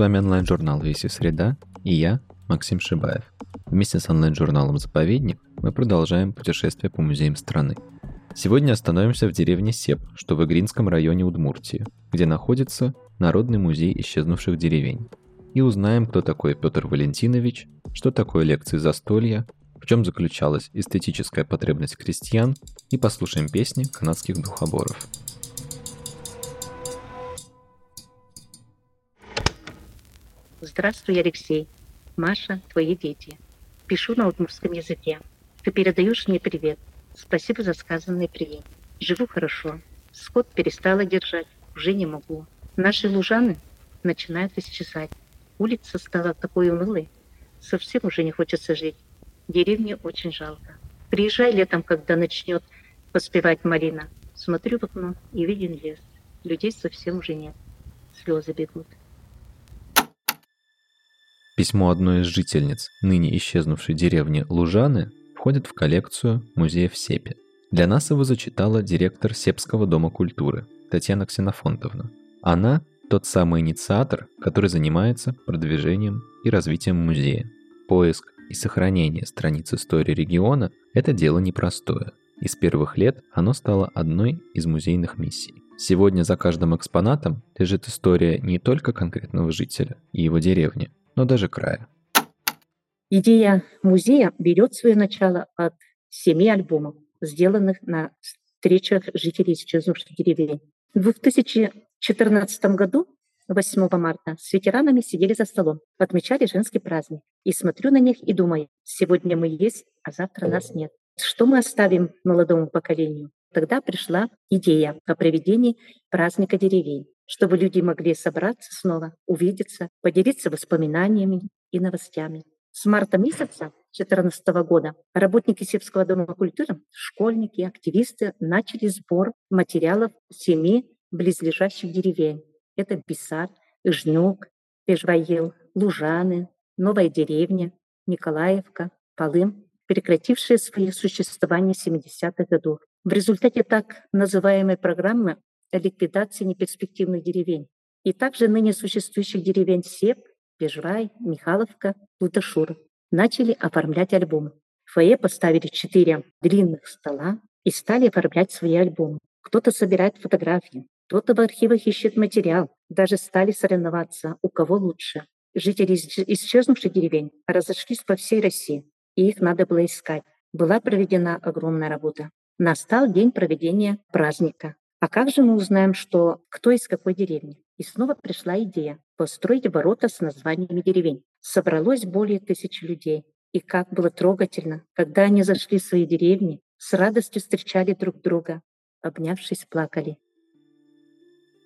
Вами онлайн-журнал «Веси Среда» и я, Максим Шибаев. Вместе с онлайн-журналом «Заповедник» мы продолжаем путешествие по музеям страны. Сегодня остановимся в деревне Сеп, что в Игринском районе Удмуртии, где находится Народный музей исчезнувших деревень. И узнаем, кто такой Петр Валентинович, что такое лекции застолья, в чем заключалась эстетическая потребность крестьян, и послушаем песни канадских духоборов. Здравствуй, Алексей. Маша, твои дети. Пишу на удмуртском языке. Ты передаешь мне привет. Спасибо за сказанный привет. Живу хорошо. Скот перестала держать. Уже не могу. Наши лужаны начинают исчезать. Улица стала такой унылой. Совсем уже не хочется жить. Деревне очень жалко. Приезжай летом, когда начнет поспевать малина. Смотрю в окно и виден лес. Людей совсем уже нет. Слезы бегут. Письмо одной из жительниц ныне исчезнувшей деревни Лужаны входит в коллекцию музея в Сепе. Для нас его зачитала директор Сепского дома культуры Татьяна Ксенофонтовна. Она тот самый инициатор, который занимается продвижением и развитием музея. Поиск и сохранение страниц истории региона – это дело непростое. И с первых лет оно стало одной из музейных миссий. Сегодня за каждым экспонатом лежит история не только конкретного жителя и его деревни, но даже края. Идея музея берет свое начало от семи альбомов, сделанных на встречах жителей исчезнувших деревень. В 2014 году 8 марта с ветеранами сидели за столом, отмечали женский праздник. И смотрю на них и думаю, сегодня мы есть, а завтра нас нет. Что мы оставим молодому поколению? Тогда пришла идея о проведении праздника деревень чтобы люди могли собраться снова, увидеться, поделиться воспоминаниями и новостями. С марта месяца 2014 года работники Севского дома культуры, школьники, активисты начали сбор материалов семи близлежащих деревень. Это Бисар, Ижнюк, Пежваил, Лужаны, Новая деревня, Николаевка, Полым, прекратившие свое существование в 70-х годах. В результате так называемой программы ликвидации неперспективных деревень и также ныне существующих деревень Сеп, Пежрай, Михайловка, Луташур начали оформлять альбомы. В фойе поставили четыре длинных стола и стали оформлять свои альбомы. Кто-то собирает фотографии, кто-то в архивах ищет материал. Даже стали соревноваться, у кого лучше. Жители исчезнувших деревень разошлись по всей России, и их надо было искать. Была проведена огромная работа. Настал день проведения праздника. А как же мы узнаем, что кто из какой деревни? И снова пришла идея построить ворота с названиями деревень. Собралось более тысячи людей. И как было трогательно, когда они зашли в свои деревни, с радостью встречали друг друга, обнявшись, плакали.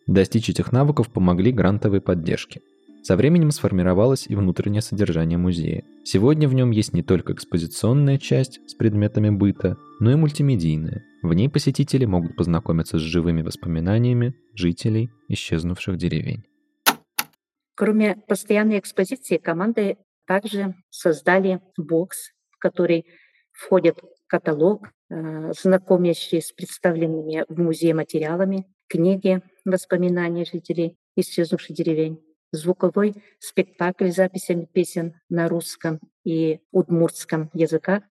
Достичь этих навыков помогли грантовые поддержки – со временем сформировалось и внутреннее содержание музея. Сегодня в нем есть не только экспозиционная часть с предметами быта, но и мультимедийная. В ней посетители могут познакомиться с живыми воспоминаниями жителей исчезнувших деревень. Кроме постоянной экспозиции, команды также создали бокс, в который входит каталог, э, знакомящий с представленными в музее материалами, книги воспоминаний жителей исчезнувших деревень, звуковой спектакль с записями песен на русском и удмуртском языках.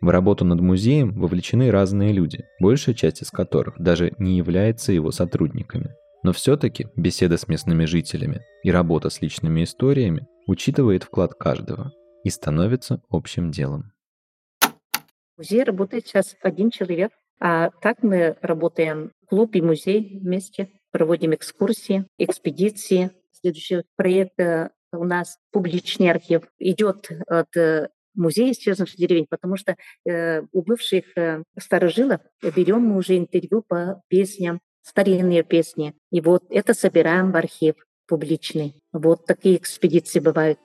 В работу над музеем вовлечены разные люди, большая часть из которых даже не является его сотрудниками. Но все-таки беседа с местными жителями и работа с личными историями учитывает вклад каждого и становится общим делом. В музее работает сейчас один человек, а так мы работаем клуб и музей вместе проводим экскурсии, экспедиции. Следующий проект э, у нас публичный архив идет от э, музея исчезнувших деревень, потому что э, у бывших э, старожилов берем мы уже интервью по песням, старинные песни. И вот это собираем в архив публичный. Вот такие экспедиции бывают.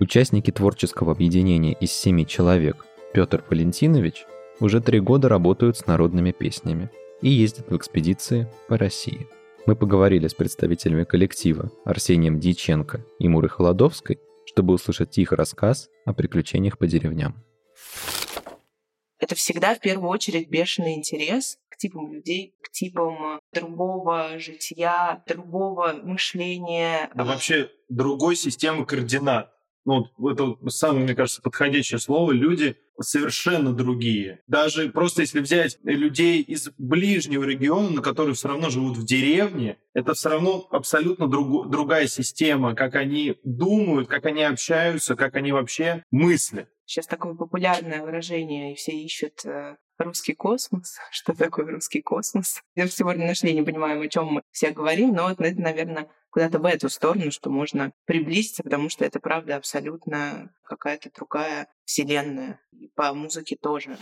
Участники творческого объединения из семи человек Петр Валентинович уже три года работают с народными песнями и ездит в экспедиции по России. Мы поговорили с представителями коллектива Арсением Дьяченко и Мурой Холодовской, чтобы услышать их рассказ о приключениях по деревням. Это всегда в первую очередь бешеный интерес к к типам людей, к типам другого жития, другого мышления. Да вообще другой системы координат. Ну, это самое, мне кажется, подходящее слово. Люди совершенно другие. Даже просто если взять людей из ближнего региона, на которые все равно живут в деревне, это все равно абсолютно друг, другая система, как они думают, как они общаются, как они вообще мыслят. Сейчас такое популярное выражение, и все ищут э, русский космос. Что такое русский космос? Я сегодня нашли, не понимаем, о чем мы все говорим, но это, наверное, куда-то в эту сторону, что можно приблизиться, потому что это, правда, абсолютно какая-то другая вселенная. И по музыке тоже.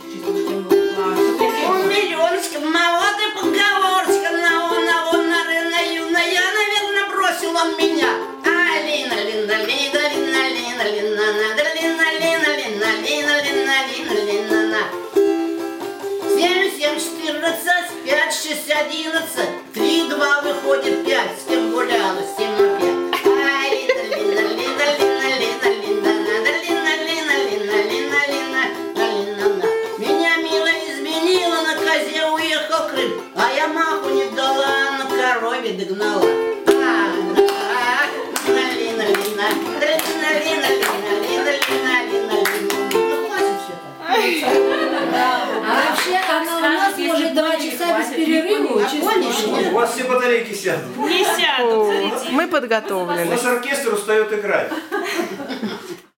Одиннадцать два выходит пять, с кем гуляла, с тем на пять. Ай, Лина, Лина, Лина, Лина, Лина, Лина, надо, Лина, Лина, Лина, Лина, Лина, на, Лина. Меня мило изменила, на козе уехал Крым, а я маху не дала, на корове догнала. У вас все батарейки сядут. Не сядут. Мы У подготовлены. нас оркестр устает играть.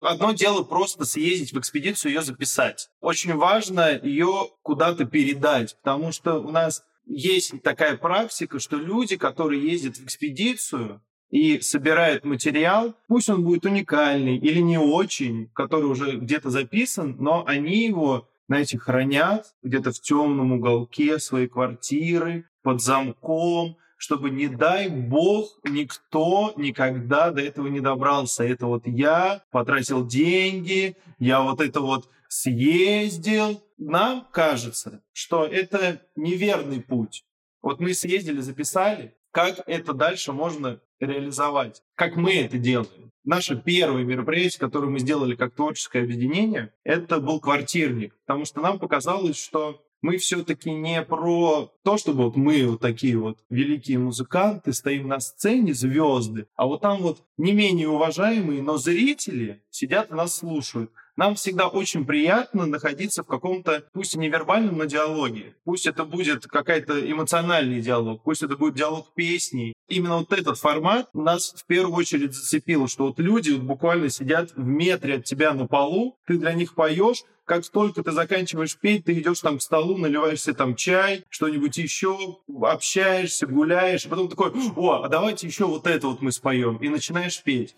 Одно дело просто съездить в экспедицию, ее записать. Очень важно ее куда-то передать, потому что у нас есть такая практика, что люди, которые ездят в экспедицию и собирают материал, пусть он будет уникальный или не очень, который уже где-то записан, но они его, знаете, хранят где-то в темном уголке своей квартиры, под замком, чтобы, не дай бог, никто никогда до этого не добрался. Это вот я потратил деньги, я вот это вот съездил. Нам кажется, что это неверный путь. Вот мы съездили, записали, как это дальше можно реализовать, как мы это делаем. Наше первое мероприятие, которое мы сделали как творческое объединение, это был квартирник, потому что нам показалось, что мы все-таки не про то, чтобы вот мы вот такие вот великие музыканты, стоим на сцене, звезды, а вот там вот не менее уважаемые, но зрители сидят и нас слушают. Нам всегда очень приятно находиться в каком-то, пусть и невербальном, но диалоге. Пусть это будет какой-то эмоциональный диалог, пусть это будет диалог песни. Именно вот этот формат нас в первую очередь зацепил, что вот люди вот буквально сидят в метре от тебя на полу, ты для них поешь, как только ты заканчиваешь петь, ты идешь там к столу, наливаешься там чай, что-нибудь еще, общаешься, гуляешь, и потом такой, о, а давайте еще вот это вот мы споем, и начинаешь петь.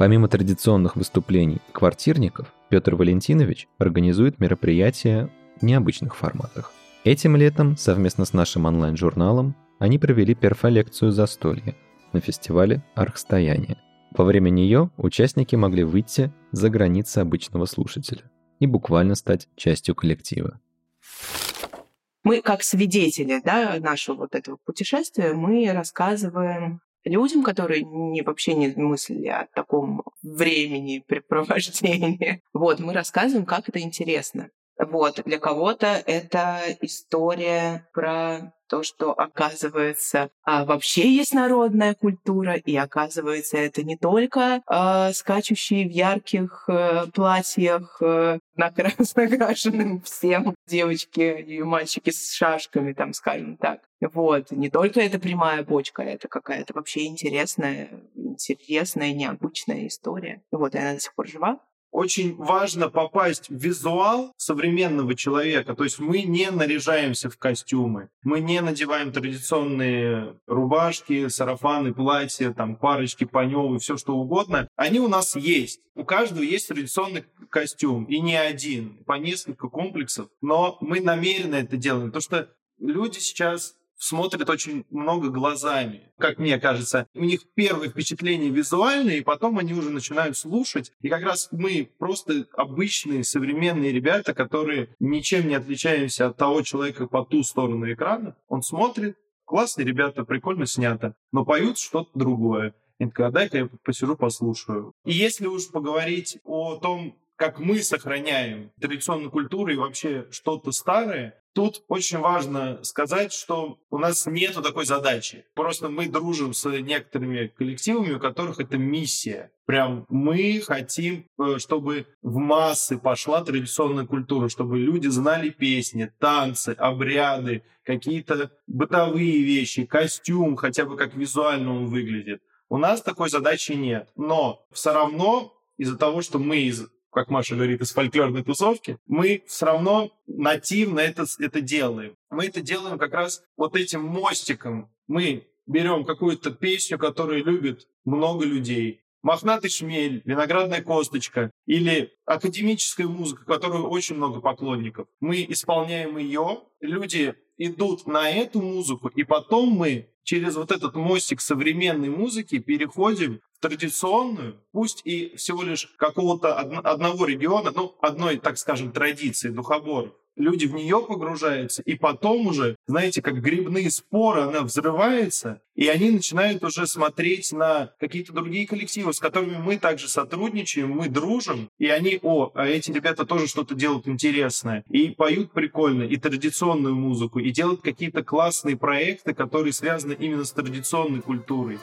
Помимо традиционных выступлений квартирников, Петр Валентинович организует мероприятия в необычных форматах. Этим летом совместно с нашим онлайн-журналом они провели перфолекцию «Застолье» на фестивале «Архстояние». Во время нее участники могли выйти за границы обычного слушателя и буквально стать частью коллектива. Мы как свидетели да, нашего вот этого путешествия, мы рассказываем людям, которые не, вообще не мыслили о таком времени препровождения. Вот, мы рассказываем, как это интересно. Вот, для кого-то это история про то, что оказывается а, вообще есть народная культура, и оказывается это не только а, скачущие в ярких а, платьях, а, накрашенным всем девочки и мальчики с шашками, там, скажем так. Вот, не только это прямая бочка, это какая-то вообще интересная, интересная, необычная история. Вот, и она до сих пор жива очень важно попасть в визуал современного человека. То есть мы не наряжаемся в костюмы, мы не надеваем традиционные рубашки, сарафаны, платья, там парочки, паневы, все что угодно. Они у нас есть. У каждого есть традиционный костюм, и не один, по несколько комплексов. Но мы намеренно это делаем, потому что люди сейчас смотрят очень много глазами, как мне кажется. У них первое впечатление визуальное, и потом они уже начинают слушать. И как раз мы просто обычные современные ребята, которые ничем не отличаемся от того человека по ту сторону экрана. Он смотрит, классные ребята, прикольно снято, но поют что-то другое. И такая, дай-ка я посижу, послушаю. И если уж поговорить о том, как мы сохраняем традиционную культуру и вообще что-то старое, Тут очень важно сказать, что у нас нет такой задачи. Просто мы дружим с некоторыми коллективами, у которых это миссия. Прям мы хотим, э, чтобы в массы пошла традиционная культура, чтобы люди знали песни, танцы, обряды, какие-то бытовые вещи, костюм, хотя бы как визуально он выглядит. У нас такой задачи нет. Но все равно из-за того, что мы из как Маша говорит, из фольклорной тусовки, мы все равно нативно это, это делаем. Мы это делаем как раз вот этим мостиком. Мы берем какую-то песню, которую любит много людей, мохнатый шмель, виноградная косточка или академическая музыка, которую очень много поклонников. Мы исполняем ее, люди идут на эту музыку, и потом мы через вот этот мостик современной музыки переходим в традиционную, пусть и всего лишь какого-то одного региона, ну, одной, так скажем, традиции духоборов люди в нее погружаются, и потом уже, знаете, как грибные споры, она взрывается, и они начинают уже смотреть на какие-то другие коллективы, с которыми мы также сотрудничаем, мы дружим, и они, о, а эти ребята тоже что-то делают интересное, и поют прикольно, и традиционную музыку, и делают какие-то классные проекты, которые связаны именно с традиционной культурой.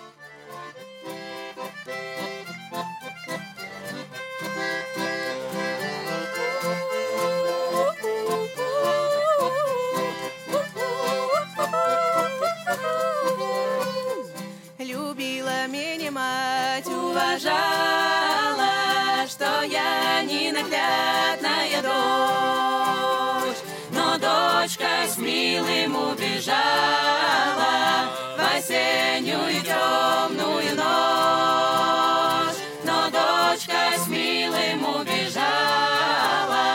Убежала в осеннюю темную ночь, но дочка с милым убежала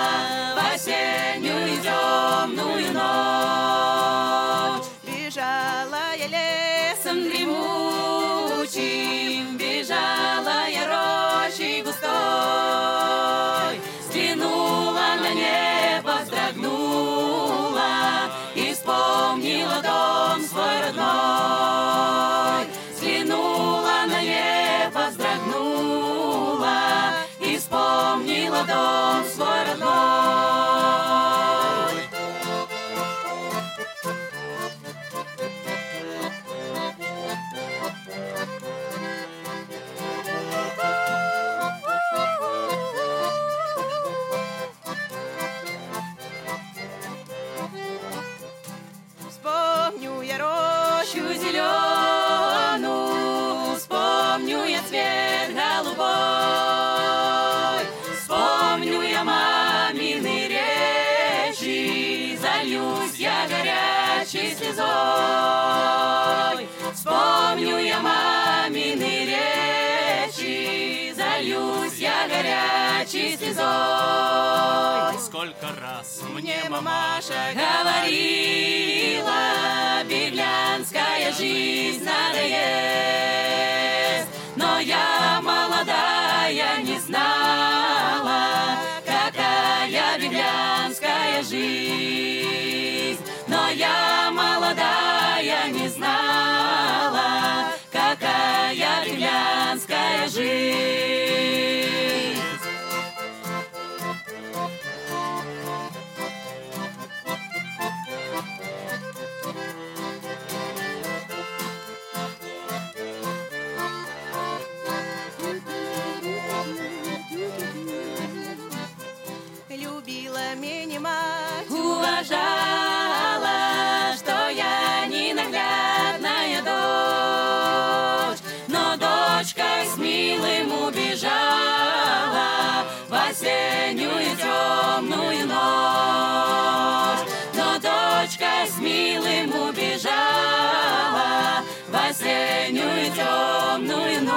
в осеннюю темную ночь. Бежала я лесом дремучим, бежала я рощей густой, вспомнила дом свой родной. Взглянула на небо, вздрогнула и вспомнила дом свой родной. Слезой. Вспомню я мамины речи, зальюсь я горячей слезой. Сколько раз Мне мамаша говорила, беглянская жизнь надоест. Но я молодая не знала, жизнь. Любила меня мать, уважала, осеннюю темную ночь.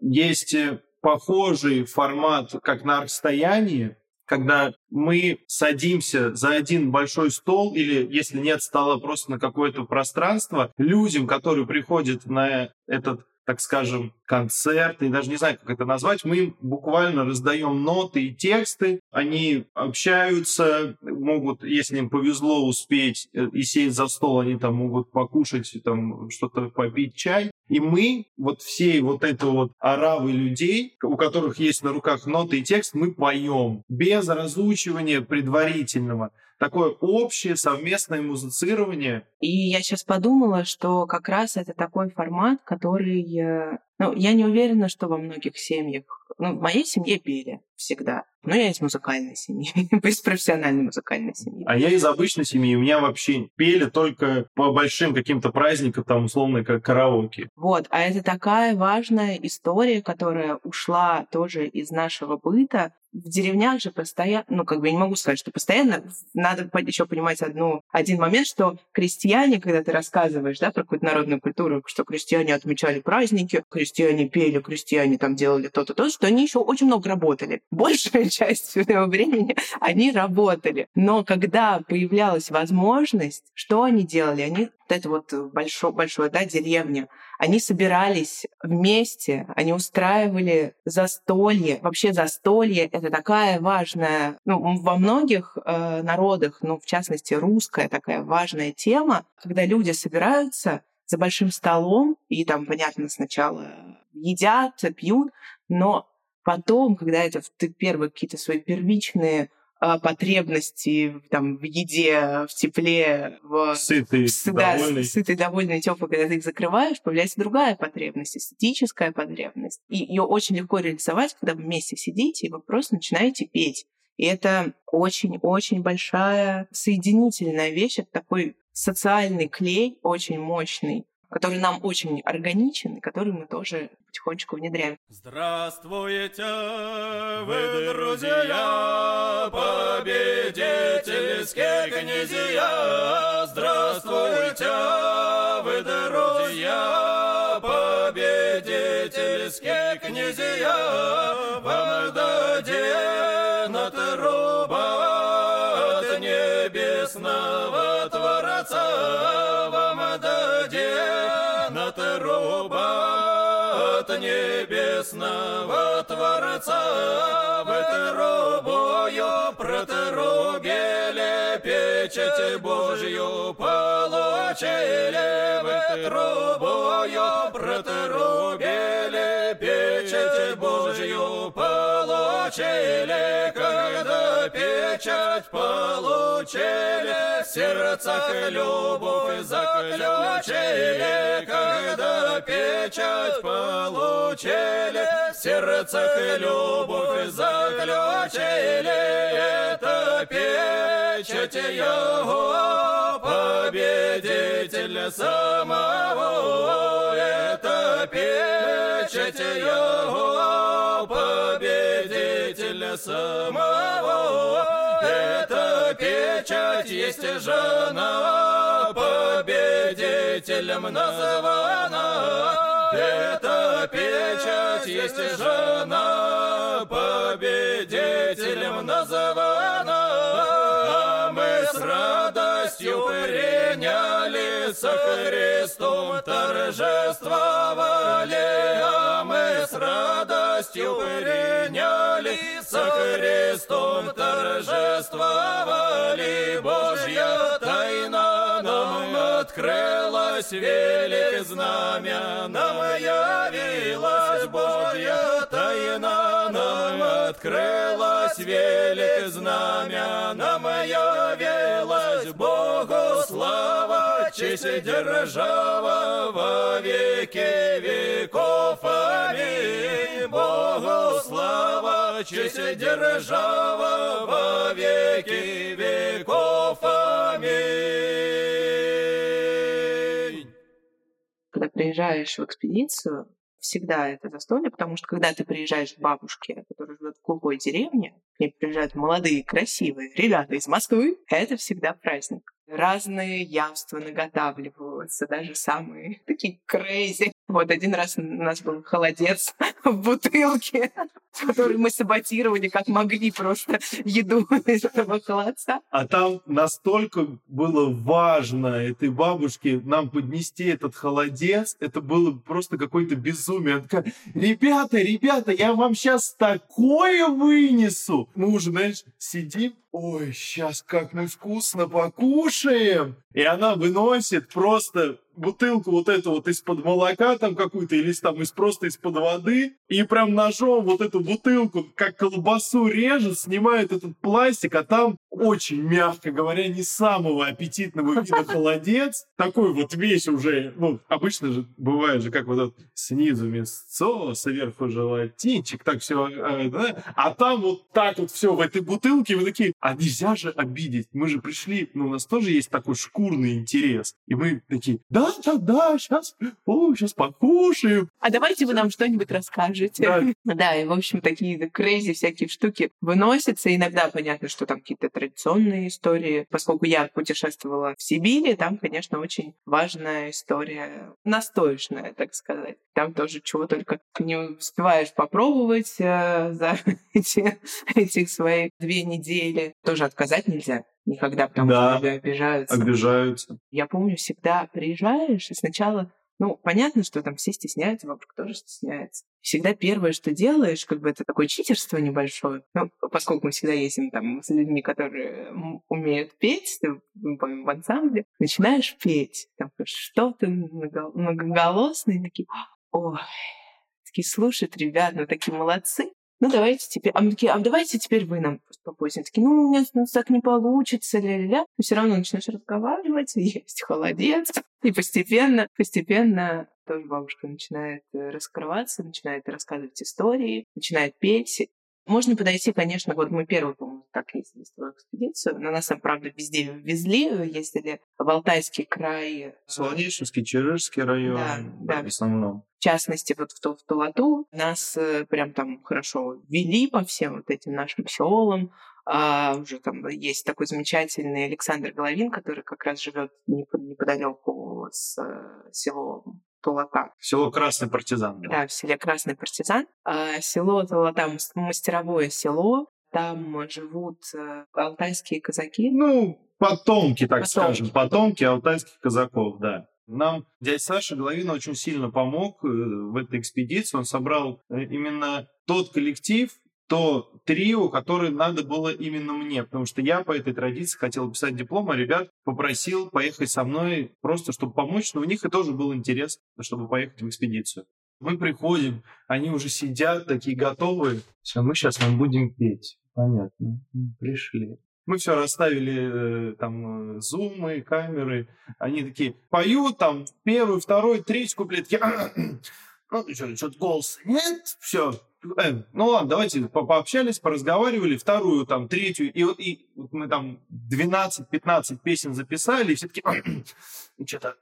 Есть э, похожий формат, как на расстоянии, когда мы садимся за один большой стол или, если нет стола, просто на какое-то пространство, людям, которые приходят на этот, так скажем, концерт, я даже не знаю, как это назвать, мы буквально раздаем ноты и тексты, они общаются, могут, если им повезло, успеть э, и сесть за стол, они там могут покушать, там что-то попить, чай. И мы, вот всей вот этой вот оравы людей, у которых есть на руках ноты и текст, мы поем без разучивания предварительного. Такое общее совместное музицирование. И я сейчас подумала, что как раз это такой формат, который... Ну, я не уверена, что во многих семьях... Ну, в моей семье пели всегда. Но я из музыкальной семьи, из профессиональной музыкальной семьи. А я из обычной семьи, у меня вообще пели только по большим каким-то праздникам, там, условно, как караоке. Вот, а это такая важная история, которая ушла тоже из нашего быта. В деревнях же постоянно, ну, как бы я не могу сказать, что постоянно, надо еще понимать одну, один момент, что крестьяне, когда ты рассказываешь, да, про какую-то народную культуру, что крестьяне отмечали праздники, крестьяне пели, крестьяне там делали то-то, то, что они еще очень много работали. Большая часть своего времени они работали. Но когда появлялась возможность, что они делали? Они вот это вот большое, большое, да, деревня, они собирались вместе, они устраивали застолье. Вообще застолье — это такая важная, ну, во многих э, народах, ну, в частности, русская такая важная тема, когда люди собираются за большим столом, и там, понятно, сначала едят, пьют, но потом, когда это ты первые какие-то свои первичные а, потребности там, в еде, в тепле, в Сытый, с- да, довольный. сытый, довольный, теплый, когда ты их закрываешь, появляется другая потребность, эстетическая потребность. И ее очень легко реализовать, когда вы вместе сидите, и вы просто начинаете петь. И это очень-очень большая соединительная вещь, это такой социальный клей, очень мощный, который нам очень органичен, и который мы тоже потихонечку внедряем. Здравствуйте, вы, друзья, победительские князья. Здравствуйте, вы, друзья, победительские князья. Вам даден печать Божью получили. Вы трубою протрубили, печать Божью получили. Когда печать получили, в сердцах любовь заключили. Когда печать получили, в сердцах любовь заключили. Это печать его, победитель самого. Это печать его, победитель самого. Это печать есть жена, победителем названа. Это печать есть жена, победителем названа. Радостью приняли со Христом торжествовали. А мы с радостью приняли со Христом торжествовали. Божья тайна нам открылась, велик знамя нам явилась. Божья тайна нам открылась, велик знамя нам явилась. Богу слава, честь держава во веки веков. Аминь. Богу слава, честь держава во веки веков. Аминь. когда приезжаешь в экспедицию, всегда это застолье, потому что когда ты приезжаешь к бабушке, которая живет в глухой деревне, к ней приезжают молодые, красивые ребята из Москвы, это всегда праздник. Разные явства наготавливаются, даже самые такие крейзи. Вот один раз у нас был холодец в бутылке, который мы саботировали как могли просто еду из этого холодца. А там настолько было важно этой бабушке нам поднести этот холодец, это было просто какое-то безумие. Она такая, ребята, ребята, я вам сейчас такое вынесу. Мы уже, знаешь, сидим, ой, сейчас как мы вкусно покушаем. слушаем И она выносит просто бутылку вот эту вот из-под молока там какую-то, или там из просто из-под воды, и прям ножом вот эту бутылку, как колбасу режет, снимает этот пластик, а там очень, мягко говоря, не самого аппетитного вида холодец. Такой вот весь уже, ну, обычно же бывает же, как вот этот снизу мясцо, сверху желатинчик, так все, да? а там вот так вот все в этой бутылке, вы такие, а нельзя же обидеть, мы же пришли, ну, у нас тоже есть такой шкурный интерес, и мы такие, да, да, да, сейчас, о, сейчас покушаем. А давайте вы нам что-нибудь расскажете. Да. Да, и, в общем, такие крейзи всякие штуки выносятся. Иногда понятно, что там какие-то традиционные истории. Поскольку я путешествовала в Сибири, там, конечно, очень важная история, настоечная, так сказать. Там тоже чего только не успеваешь попробовать э, за эти, эти свои две недели. Тоже отказать нельзя никогда, потому Да. что тебя обижаются. Обижаются. Я помню, всегда приезжаешь, и сначала, ну, понятно, что там все стесняются, бабушка тоже стесняется. Всегда первое, что делаешь, как бы это такое читерство небольшое. Ну, поскольку мы всегда ездим там с людьми, которые умеют петь, ты, в ансамбле, начинаешь петь. Там что-то много- многоголосное, и такие, ой, такие слушают, ребят, ну такие молодцы. Ну, давайте теперь... А мы такие, а давайте теперь вы нам просто попозже. Они такие, ну, у меня так не получится, ля-ля-ля. Но все равно начинаешь разговаривать, есть холодец. И постепенно, постепенно тоже бабушка начинает э, раскрываться, начинает рассказывать истории, начинает петь. Можно подойти, конечно, вот мы первый, по-моему, так ездили экспедицию, но нас там, правда, везде везли, ездили в Алтайский край, Солонечный, Чижирский район, Да, да. в основном. в частности, вот в, Ту- в Тулату, нас э, прям там хорошо вели по всем вот этим нашим селам. А уже там есть такой замечательный Александр Головин, который как раз живет неподалеку с э, селом Тулата. Село Красный Партизан. да. Да, в селе Красный Партизан. А село мас- мастеровое село. Там живут э, алтайские казаки. Ну, потомки, так Потомки. скажем, потомки алтайских казаков, да. Нам дядя Саша Головин очень сильно помог э, в этой экспедиции. Он собрал э, именно тот коллектив, то трио, которое надо было именно мне, потому что я по этой традиции хотел писать диплом, а ребят попросил поехать со мной просто, чтобы помочь, но у них и тоже был интерес, чтобы поехать в экспедицию. Мы приходим, они уже сидят такие готовые. Все, мы сейчас вам будем петь. Понятно. Пришли. Мы все расставили, э, там, э, зумы, камеры. Они такие поют, там, первый, второй, третий куплет. Я, ну, что, что-то голоса нет, все. ну ладно, давайте по- пообщались, поразговаривали, вторую, там, третью, и и вот мы там 12-15 песен записали, и все таки что-то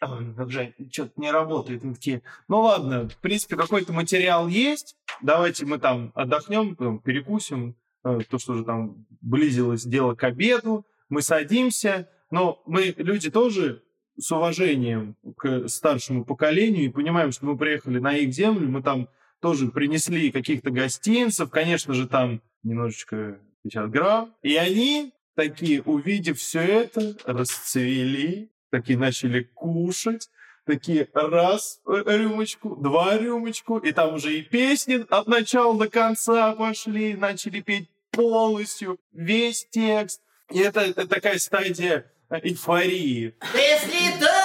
как же что-то не работает. Мы такие, ну ладно, в принципе, какой-то материал есть, давайте мы там отдохнем, там, перекусим, э, то, что уже там близилось дело к обеду, мы садимся, но мы люди тоже с уважением к старшему поколению и понимаем, что мы приехали на их землю, мы там тоже принесли каких-то гостинцев, конечно же, там немножечко 50 грамм. И они такие, увидев все это, расцвели, такие начали кушать, такие раз э, рюмочку, два рюмочку, и там уже и песни от начала до конца пошли, начали петь полностью весь текст. И это, это такая стадия э, эйфории. Если только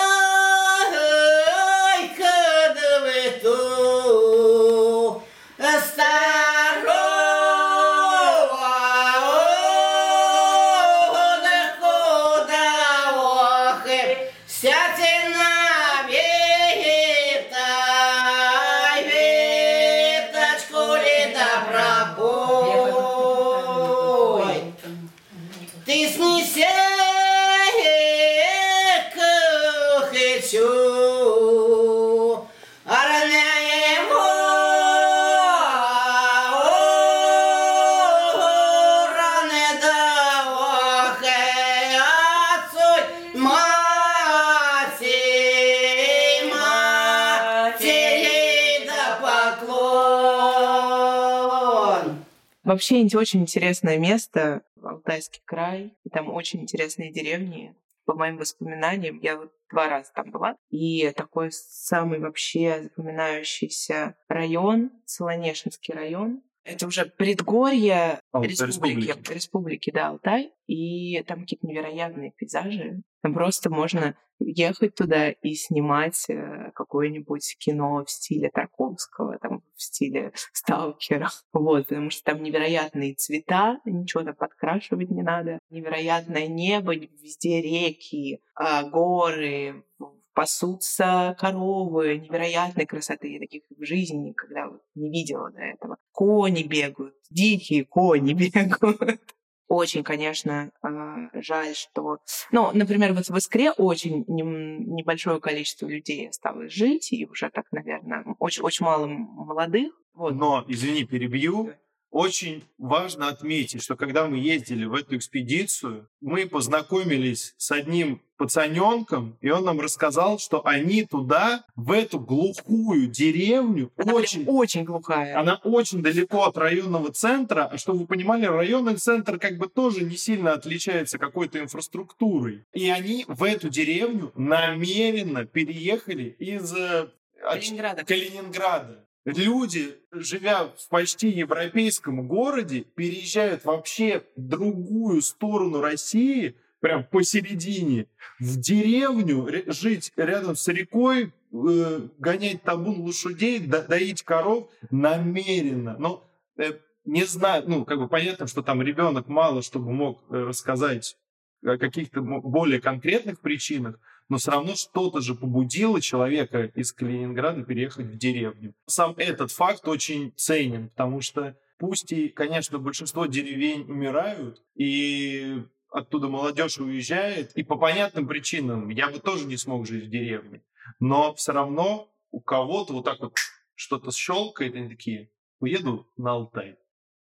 Вообще очень интересное место, Алтайский край. И там очень интересные деревни. По моим воспоминаниям, я вот два раза там была. И такой самый вообще запоминающийся район, Солонешинский район. Это уже предгорье Алтай республики, республики. республики, да, Алтай. И там какие-то невероятные пейзажи. Там просто можно ехать туда и снимать э, какое-нибудь кино в стиле Тарковского, там, в стиле Сталкера. Вот, потому что там невероятные цвета, ничего там подкрашивать не надо. Невероятное небо, везде реки, а, горы, пасутся коровы невероятной красоты, я таких в жизни никогда не видела до этого. Кони бегают, дикие кони бегают. Очень, конечно, а, жаль, что... Ну, например, вот в Искре очень небольшое количество людей осталось жить, и уже так, наверное, очень, очень мало молодых. Вот. Но, извини, перебью. Очень важно отметить, что когда мы ездили в эту экспедицию, мы познакомились с одним пацаненком, и он нам рассказал, что они туда, в эту глухую деревню, Она очень очень глухая. Она очень далеко от районного центра, а чтобы вы понимали, районный центр как бы тоже не сильно отличается какой-то инфраструктурой. И они в эту деревню намеренно переехали из э, Калининграда. Калининграда. Люди, живя в почти европейском городе, переезжают вообще в другую сторону России, прям посередине, в деревню, ре- жить рядом с рекой, э, гонять табун лошадей, до- доить коров намеренно. Но э, не знаю, ну, как бы понятно, что там ребенок мало чтобы мог э, рассказать о каких-то более конкретных причинах, но все равно что-то же побудило человека из Калининграда переехать в деревню. Сам этот факт очень ценен, потому что пусть и, конечно, большинство деревень умирают, и оттуда молодежь уезжает, и по понятным причинам я бы тоже не смог жить в деревне, но все равно у кого-то вот так вот что-то щелкает, и они такие, уеду на Алтай,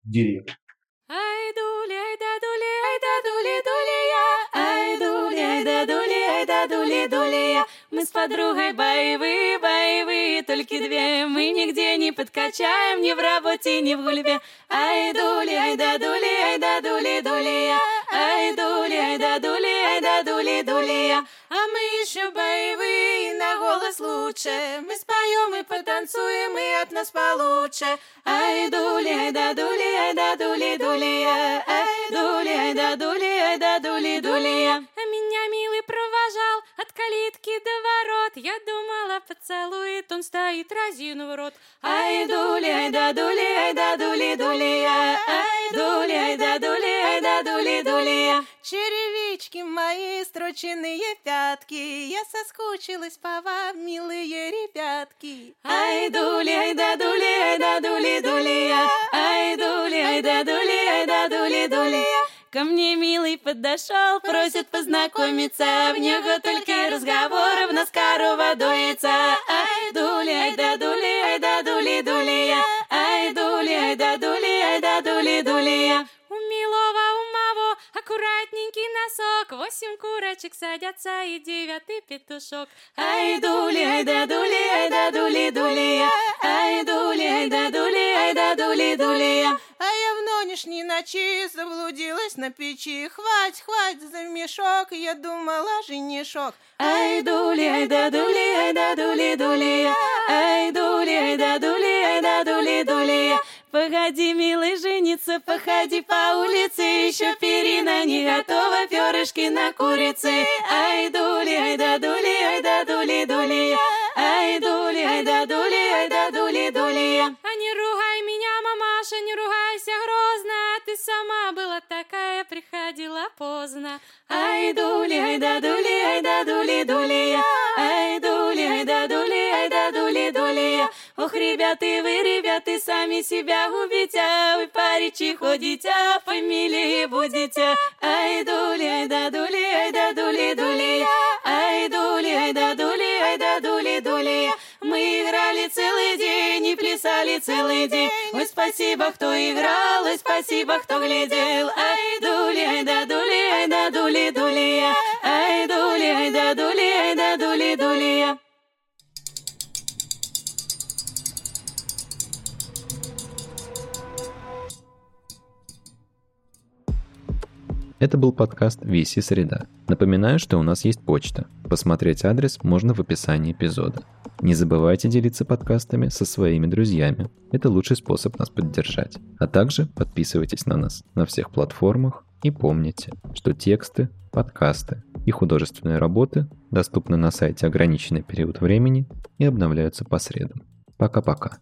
в деревню. Дули, ай, да, дули, дули, я. Мы с подругой боевые, боевые, только две. Мы нигде не подкачаем, ни в работе, ни в гульбе. Ай, дули, ай, да, дули, ай, да, дули, дули, я. Ай, дули, ай, да, дули, ай, да, дули, дули, я. А мы еще боевые, на голос лучше. Мы споем и потанцуем, и от нас получше. Ай, дули, ай, да, дули, ай, да, дули, дули, я. Ай, дули, ай, да, дули, ай, да, дули, дули, я. Калитки до ворот. Я думала, поцелует, он стоит, разинув рот. Ай, дули, ай, да, дули, ай, да, дули, дули, я. Ай, дули, ай, да, дули, ай, да, дули, дули, я. Черевички мои, строченные пятки, Я соскучилась по вам, милые ребятки. Ай, дули, ай, да, дули, ай, да, дули, дули, я. Ай, дули, ай, да, дули, ай, да, дули, дули, я. Ко мне милый подошел, просит познакомиться. В него только разговоров на скорого дуется Ай, дули, ай, да, дули, ай, да, дули, дули, я Ай, дули, ай, да, дули, ай, да, дули, дули, я У милого, у моего аккуратненький носок. Восемь курочек садятся и девятый петушок. Ай, дули, ай, да, дули, ай, да, дули, дули, я ночи заблудилась на печи. Хвать, хвать за мешок, я думала женишок. Ай, дули, ай, да, дули, ай, да, дули, дули, я Ай, дули, ай, да, дули, ай, да, дули, дули, я Погоди, милый, жениться, походи по улице. Еще перина не готова, перышки на курице. Ай, дули, ай, да, дули, ай, да, дули, дули, я Ай, дули, ай, да, дули, ай, да, дули, дули, я А не ругай меня, мамаша, не ругайся грозно Ты сама была такая, приходила поздно. Ай, дули, ай, да, дули, ай, да, дули, дули, я. Ай, дули, ай, да, дули, ай, да, дули, дули, я. Ох, ребята, вы, ребята, сами себя губите Вы по речи ходите, а фамилии будете. Ай, дули, ай, да, дули, ай, да, дули, дули, я. Ай, играли целый день. Ой, спасибо, кто играл, и спасибо, кто глядел. Ай, дули, ай, да дули, ай, да дули, дули я. Ай, дули, ай, да дули, ай, да дули, дули я. Это был подкаст «Виси среда». Напоминаю, что у нас есть почта. Посмотреть адрес можно в описании эпизода. Не забывайте делиться подкастами со своими друзьями. Это лучший способ нас поддержать. А также подписывайтесь на нас на всех платформах и помните, что тексты, подкасты и художественные работы доступны на сайте ограниченный период времени и обновляются по средам. Пока-пока.